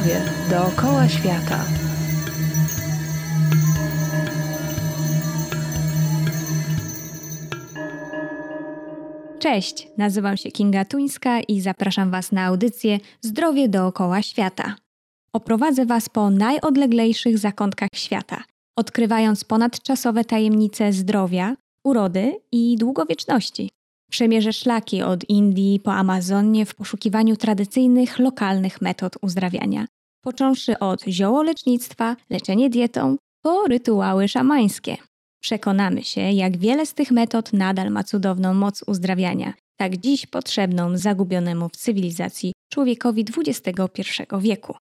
Zdrowie dookoła świata. Cześć, nazywam się Kinga Tuńska i zapraszam Was na audycję Zdrowie dookoła świata. Oprowadzę Was po najodleglejszych zakątkach świata, odkrywając ponadczasowe tajemnice zdrowia, urody i długowieczności. Przemierzę szlaki od Indii po Amazonię w poszukiwaniu tradycyjnych, lokalnych metod uzdrawiania. Począwszy od ziołolecznictwa, leczenie dietą, po rytuały szamańskie. Przekonamy się, jak wiele z tych metod nadal ma cudowną moc uzdrawiania, tak dziś potrzebną zagubionemu w cywilizacji człowiekowi XXI wieku.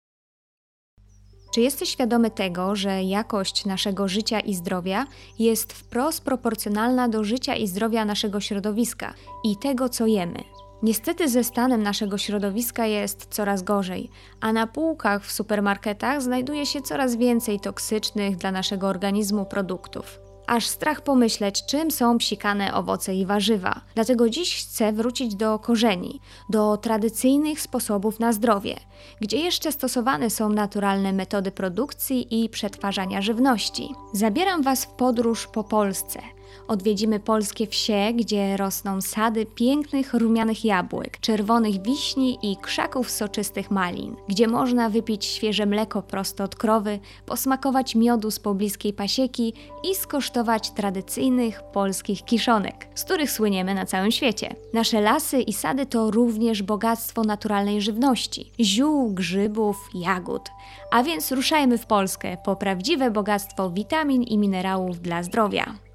Czy jesteś świadomy tego, że jakość naszego życia i zdrowia jest wprost proporcjonalna do życia i zdrowia naszego środowiska i tego, co jemy? Niestety ze stanem naszego środowiska jest coraz gorzej, a na półkach w supermarketach znajduje się coraz więcej toksycznych dla naszego organizmu produktów aż strach pomyśleć, czym są psikane owoce i warzywa. Dlatego dziś chcę wrócić do korzeni, do tradycyjnych sposobów na zdrowie, gdzie jeszcze stosowane są naturalne metody produkcji i przetwarzania żywności. Zabieram Was w podróż po Polsce – Odwiedzimy polskie wsie, gdzie rosną sady pięknych rumianych jabłek, czerwonych wiśni i krzaków soczystych malin, gdzie można wypić świeże mleko prosto od krowy, posmakować miodu z pobliskiej pasieki i skosztować tradycyjnych polskich kiszonek, z których słyniemy na całym świecie. Nasze lasy i sady to również bogactwo naturalnej żywności, ziół, grzybów, jagód. A więc ruszajmy w Polskę po prawdziwe bogactwo witamin i minerałów dla zdrowia.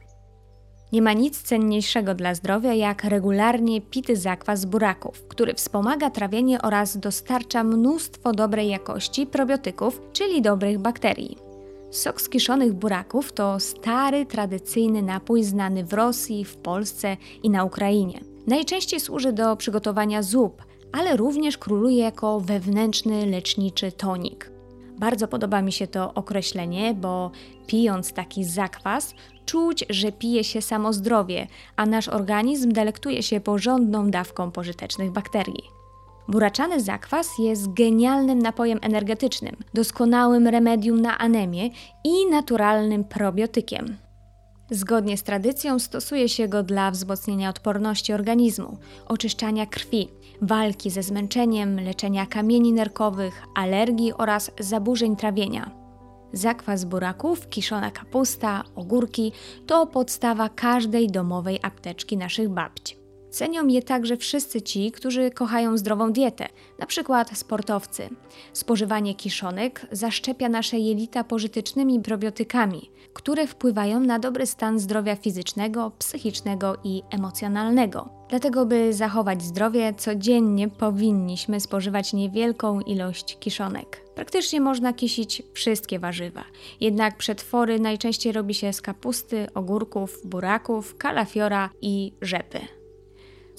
Nie ma nic cenniejszego dla zdrowia jak regularnie pity zakwas buraków, który wspomaga trawienie oraz dostarcza mnóstwo dobrej jakości probiotyków, czyli dobrych bakterii. Sok z kiszonych buraków to stary, tradycyjny napój znany w Rosji, w Polsce i na Ukrainie. Najczęściej służy do przygotowania zup, ale również króluje jako wewnętrzny leczniczy tonik. Bardzo podoba mi się to określenie, bo pijąc taki zakwas, czuć, że pije się samo zdrowie, a nasz organizm delektuje się porządną dawką pożytecznych bakterii. Buraczany zakwas jest genialnym napojem energetycznym, doskonałym remedium na anemię i naturalnym probiotykiem. Zgodnie z tradycją stosuje się go dla wzmocnienia odporności organizmu, oczyszczania krwi, walki ze zmęczeniem, leczenia kamieni nerkowych, alergii oraz zaburzeń trawienia. Zakwas buraków, kiszona kapusta, ogórki to podstawa każdej domowej apteczki naszych babci. Cenią je także wszyscy ci, którzy kochają zdrową dietę, na przykład sportowcy. Spożywanie kiszonek zaszczepia nasze jelita pożytecznymi probiotykami, które wpływają na dobry stan zdrowia fizycznego, psychicznego i emocjonalnego. Dlatego, by zachować zdrowie, codziennie powinniśmy spożywać niewielką ilość kiszonek. Praktycznie można kisić wszystkie warzywa, jednak przetwory najczęściej robi się z kapusty, ogórków, buraków, kalafiora i rzepy.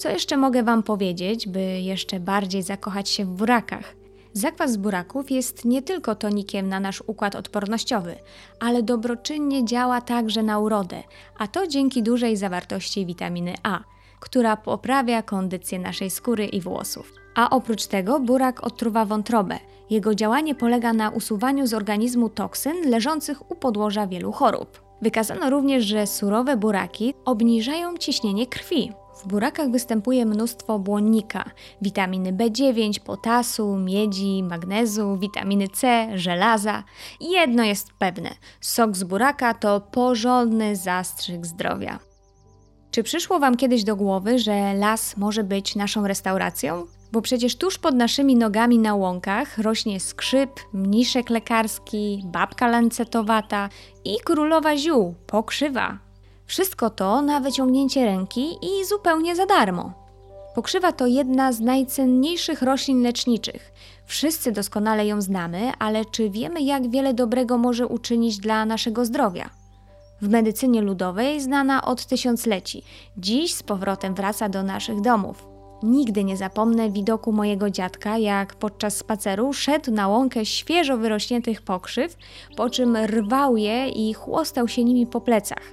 Co jeszcze mogę Wam powiedzieć, by jeszcze bardziej zakochać się w burakach? Zakwas z buraków jest nie tylko tonikiem na nasz układ odpornościowy, ale dobroczynnie działa także na urodę, a to dzięki dużej zawartości witaminy A, która poprawia kondycję naszej skóry i włosów. A oprócz tego burak otruwa wątrobę. Jego działanie polega na usuwaniu z organizmu toksyn leżących u podłoża wielu chorób. Wykazano również, że surowe buraki obniżają ciśnienie krwi, w burakach występuje mnóstwo błonnika, witaminy B9, potasu, miedzi, magnezu, witaminy C, żelaza. Jedno jest pewne: sok z buraka to porządny zastrzyk zdrowia. Czy przyszło Wam kiedyś do głowy, że las może być naszą restauracją? Bo przecież tuż pod naszymi nogami na łąkach rośnie skrzyp, mniszek lekarski, babka lancetowata i królowa ziół, pokrzywa. Wszystko to na wyciągnięcie ręki i zupełnie za darmo. Pokrzywa to jedna z najcenniejszych roślin leczniczych. Wszyscy doskonale ją znamy, ale czy wiemy, jak wiele dobrego może uczynić dla naszego zdrowia? W medycynie ludowej znana od tysiącleci, dziś z powrotem wraca do naszych domów. Nigdy nie zapomnę widoku mojego dziadka, jak podczas spaceru szedł na łąkę świeżo wyrośniętych pokrzyw, po czym rwał je i chłostał się nimi po plecach.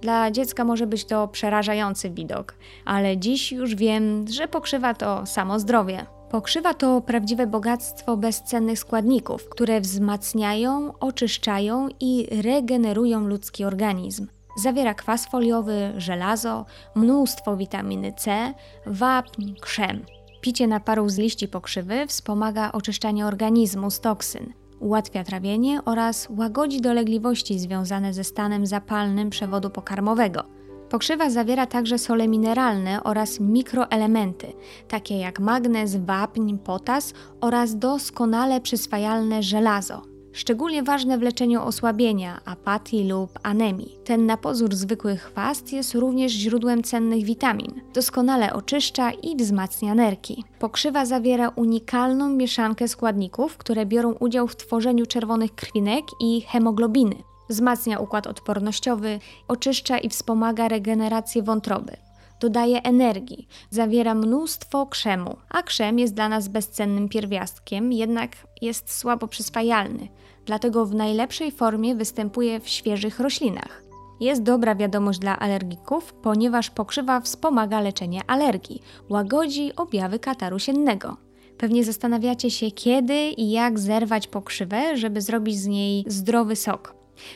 Dla dziecka może być to przerażający widok, ale dziś już wiem, że pokrzywa to samo zdrowie. Pokrzywa to prawdziwe bogactwo bezcennych składników, które wzmacniają, oczyszczają i regenerują ludzki organizm. Zawiera kwas foliowy, żelazo, mnóstwo witaminy C, wapń, krzem. Picie naparu z liści pokrzywy wspomaga oczyszczanie organizmu z toksyn, ułatwia trawienie oraz łagodzi dolegliwości związane ze stanem zapalnym przewodu pokarmowego. Pokrzywa zawiera także sole mineralne oraz mikroelementy, takie jak magnez, wapń, potas oraz doskonale przyswajalne żelazo. Szczególnie ważne w leczeniu osłabienia, apatii lub anemii. Ten na pozór zwykły chwast jest również źródłem cennych witamin. Doskonale oczyszcza i wzmacnia nerki. Pokrzywa zawiera unikalną mieszankę składników, które biorą udział w tworzeniu czerwonych krwinek i hemoglobiny. Wzmacnia układ odpornościowy, oczyszcza i wspomaga regenerację wątroby dodaje energii, zawiera mnóstwo krzemu, a krzem jest dla nas bezcennym pierwiastkiem, jednak jest słabo przyswajalny, dlatego w najlepszej formie występuje w świeżych roślinach. Jest dobra wiadomość dla alergików, ponieważ pokrzywa wspomaga leczenie alergii, łagodzi objawy kataru siennego. Pewnie zastanawiacie się, kiedy i jak zerwać pokrzywę, żeby zrobić z niej zdrowy sok.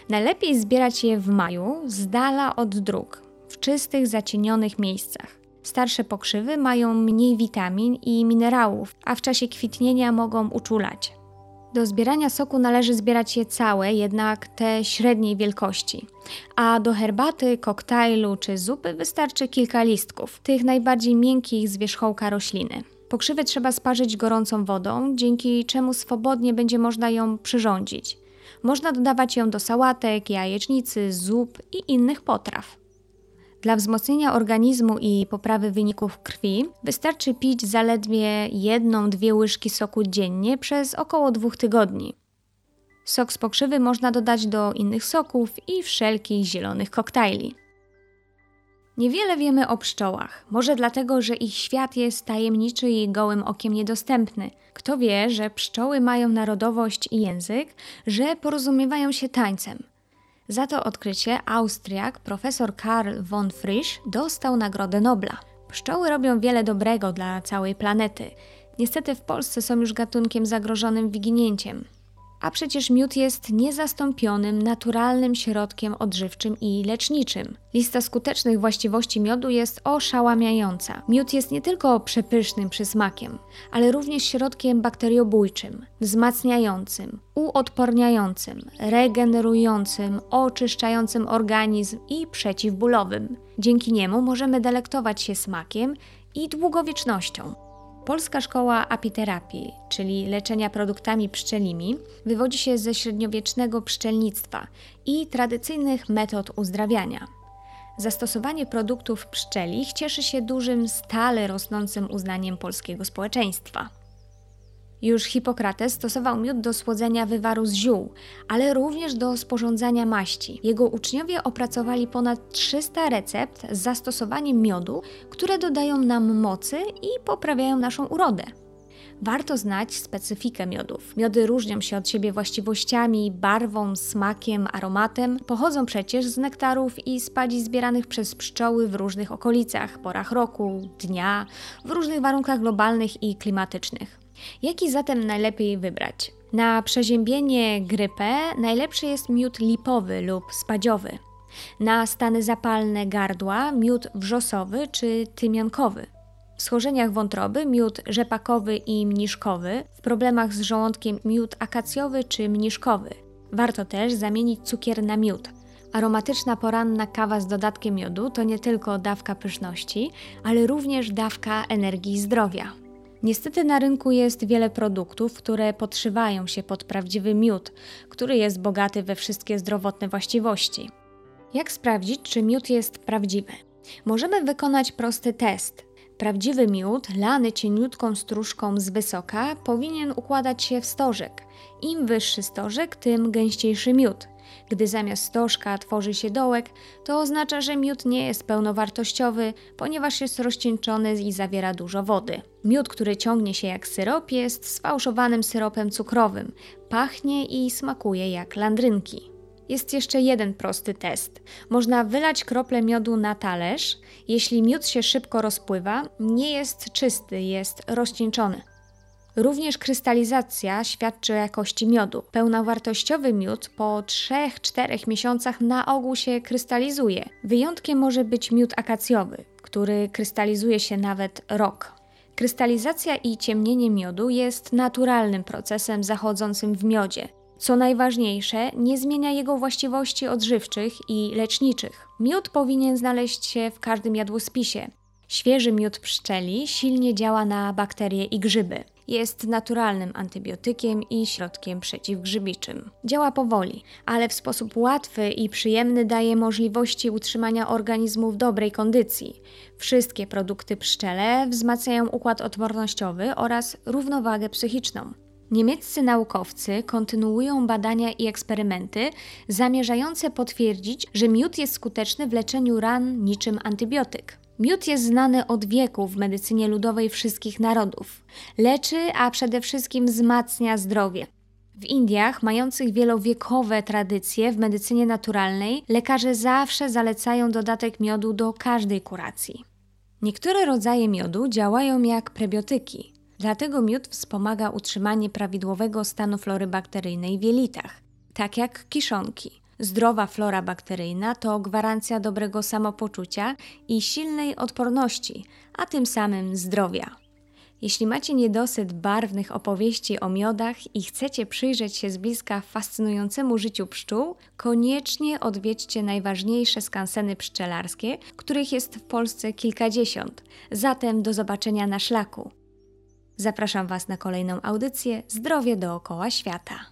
Najlepiej zbierać je w maju, z dala od dróg, w czystych, zacienionych miejscach. Starsze pokrzywy mają mniej witamin i minerałów, a w czasie kwitnienia mogą uczulać. Do zbierania soku należy zbierać je całe, jednak te średniej wielkości. A do herbaty, koktajlu czy zupy wystarczy kilka listków, tych najbardziej miękkich z wierzchołka rośliny. Pokrzywę trzeba sparzyć gorącą wodą, dzięki czemu swobodnie będzie można ją przyrządzić. Można dodawać ją do sałatek, jajecznicy, zup i innych potraw. Dla wzmocnienia organizmu i poprawy wyników krwi wystarczy pić zaledwie jedną-dwie łyżki soku dziennie przez około dwóch tygodni. Sok z pokrzywy można dodać do innych soków i wszelkich zielonych koktajli. Niewiele wiemy o pszczołach, może dlatego, że ich świat jest tajemniczy i gołym okiem niedostępny. Kto wie, że pszczoły mają narodowość i język, że porozumiewają się tańcem – za to odkrycie Austriak profesor Karl von Frisch dostał Nagrodę Nobla. Pszczoły robią wiele dobrego dla całej planety. Niestety w Polsce są już gatunkiem zagrożonym wyginięciem. A przecież miód jest niezastąpionym, naturalnym środkiem odżywczym i leczniczym. Lista skutecznych właściwości miodu jest oszałamiająca. Miód jest nie tylko przepysznym przysmakiem, ale również środkiem bakteriobójczym, wzmacniającym, uodporniającym, regenerującym, oczyszczającym organizm i przeciwbólowym. Dzięki niemu możemy delektować się smakiem i długowiecznością. Polska szkoła apiterapii, czyli leczenia produktami pszczelimi, wywodzi się ze średniowiecznego pszczelnictwa i tradycyjnych metod uzdrawiania. Zastosowanie produktów pszczelich cieszy się dużym, stale rosnącym uznaniem polskiego społeczeństwa. Już Hipokrates stosował miód do słodzenia wywaru z ziół, ale również do sporządzania maści. Jego uczniowie opracowali ponad 300 recept z zastosowaniem miodu, które dodają nam mocy i poprawiają naszą urodę. Warto znać specyfikę miodów. Miody różnią się od siebie właściwościami, barwą, smakiem, aromatem. Pochodzą przecież z nektarów i spadzi zbieranych przez pszczoły w różnych okolicach, porach roku, dnia, w różnych warunkach globalnych i klimatycznych. Jaki zatem najlepiej wybrać? Na przeziębienie grypę najlepszy jest miód lipowy lub spadziowy. Na stany zapalne gardła miód wrzosowy czy tymiankowy. W schorzeniach wątroby miód rzepakowy i mniszkowy, w problemach z żołądkiem miód akacjowy czy mniszkowy. Warto też zamienić cukier na miód. Aromatyczna poranna kawa z dodatkiem miodu to nie tylko dawka pyszności, ale również dawka energii i zdrowia. Niestety na rynku jest wiele produktów, które podszywają się pod prawdziwy miód, który jest bogaty we wszystkie zdrowotne właściwości. Jak sprawdzić, czy miód jest prawdziwy? Możemy wykonać prosty test. Prawdziwy miód, lany cieniutką stróżką z wysoka, powinien układać się w stożek. Im wyższy stożek, tym gęściejszy miód. Gdy zamiast stożka tworzy się dołek, to oznacza, że miód nie jest pełnowartościowy, ponieważ jest rozcieńczony i zawiera dużo wody. Miód, który ciągnie się jak syrop, jest sfałszowanym syropem cukrowym, pachnie i smakuje jak landrynki. Jest jeszcze jeden prosty test. Można wylać krople miodu na talerz. Jeśli miód się szybko rozpływa, nie jest czysty, jest rozcieńczony. Również krystalizacja świadczy o jakości miodu. Pełnowartościowy miód po 3-4 miesiącach na ogół się krystalizuje. Wyjątkiem może być miód akacjowy, który krystalizuje się nawet rok. Krystalizacja i ciemnienie miodu jest naturalnym procesem zachodzącym w miodzie. Co najważniejsze, nie zmienia jego właściwości odżywczych i leczniczych. Miód powinien znaleźć się w każdym jadłospisie. Świeży miód pszczeli silnie działa na bakterie i grzyby. Jest naturalnym antybiotykiem i środkiem przeciwgrzybiczym. Działa powoli, ale w sposób łatwy i przyjemny daje możliwości utrzymania organizmu w dobrej kondycji. Wszystkie produkty pszczele wzmacniają układ odpornościowy oraz równowagę psychiczną. Niemieccy naukowcy kontynuują badania i eksperymenty zamierzające potwierdzić, że miód jest skuteczny w leczeniu ran niczym antybiotyk. Miód jest znany od wieków w medycynie ludowej wszystkich narodów. Leczy, a przede wszystkim wzmacnia zdrowie. W Indiach, mających wielowiekowe tradycje w medycynie naturalnej, lekarze zawsze zalecają dodatek miodu do każdej kuracji. Niektóre rodzaje miodu działają jak prebiotyki, dlatego miód wspomaga utrzymanie prawidłowego stanu flory bakteryjnej w jelitach, tak jak kiszonki. Zdrowa flora bakteryjna to gwarancja dobrego samopoczucia i silnej odporności, a tym samym zdrowia. Jeśli macie niedosyt barwnych opowieści o miodach i chcecie przyjrzeć się z bliska fascynującemu życiu pszczół, koniecznie odwiedźcie najważniejsze skanseny pszczelarskie, których jest w Polsce kilkadziesiąt. Zatem do zobaczenia na szlaku. Zapraszam Was na kolejną audycję Zdrowie dookoła świata.